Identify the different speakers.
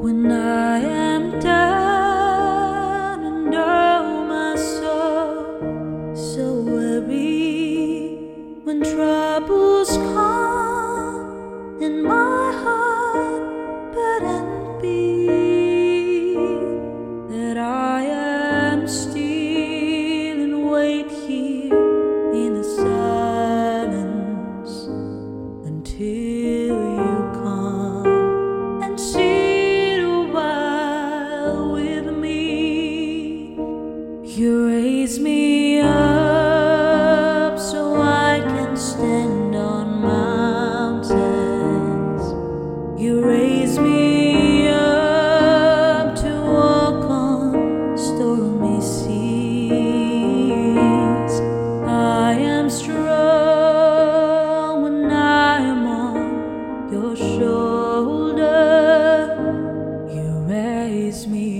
Speaker 1: When I am down and oh my soul so weary when You raise me up so I can stand on mountains. You raise me up to walk on stormy seas. I am strong when I am on your shoulder. You raise me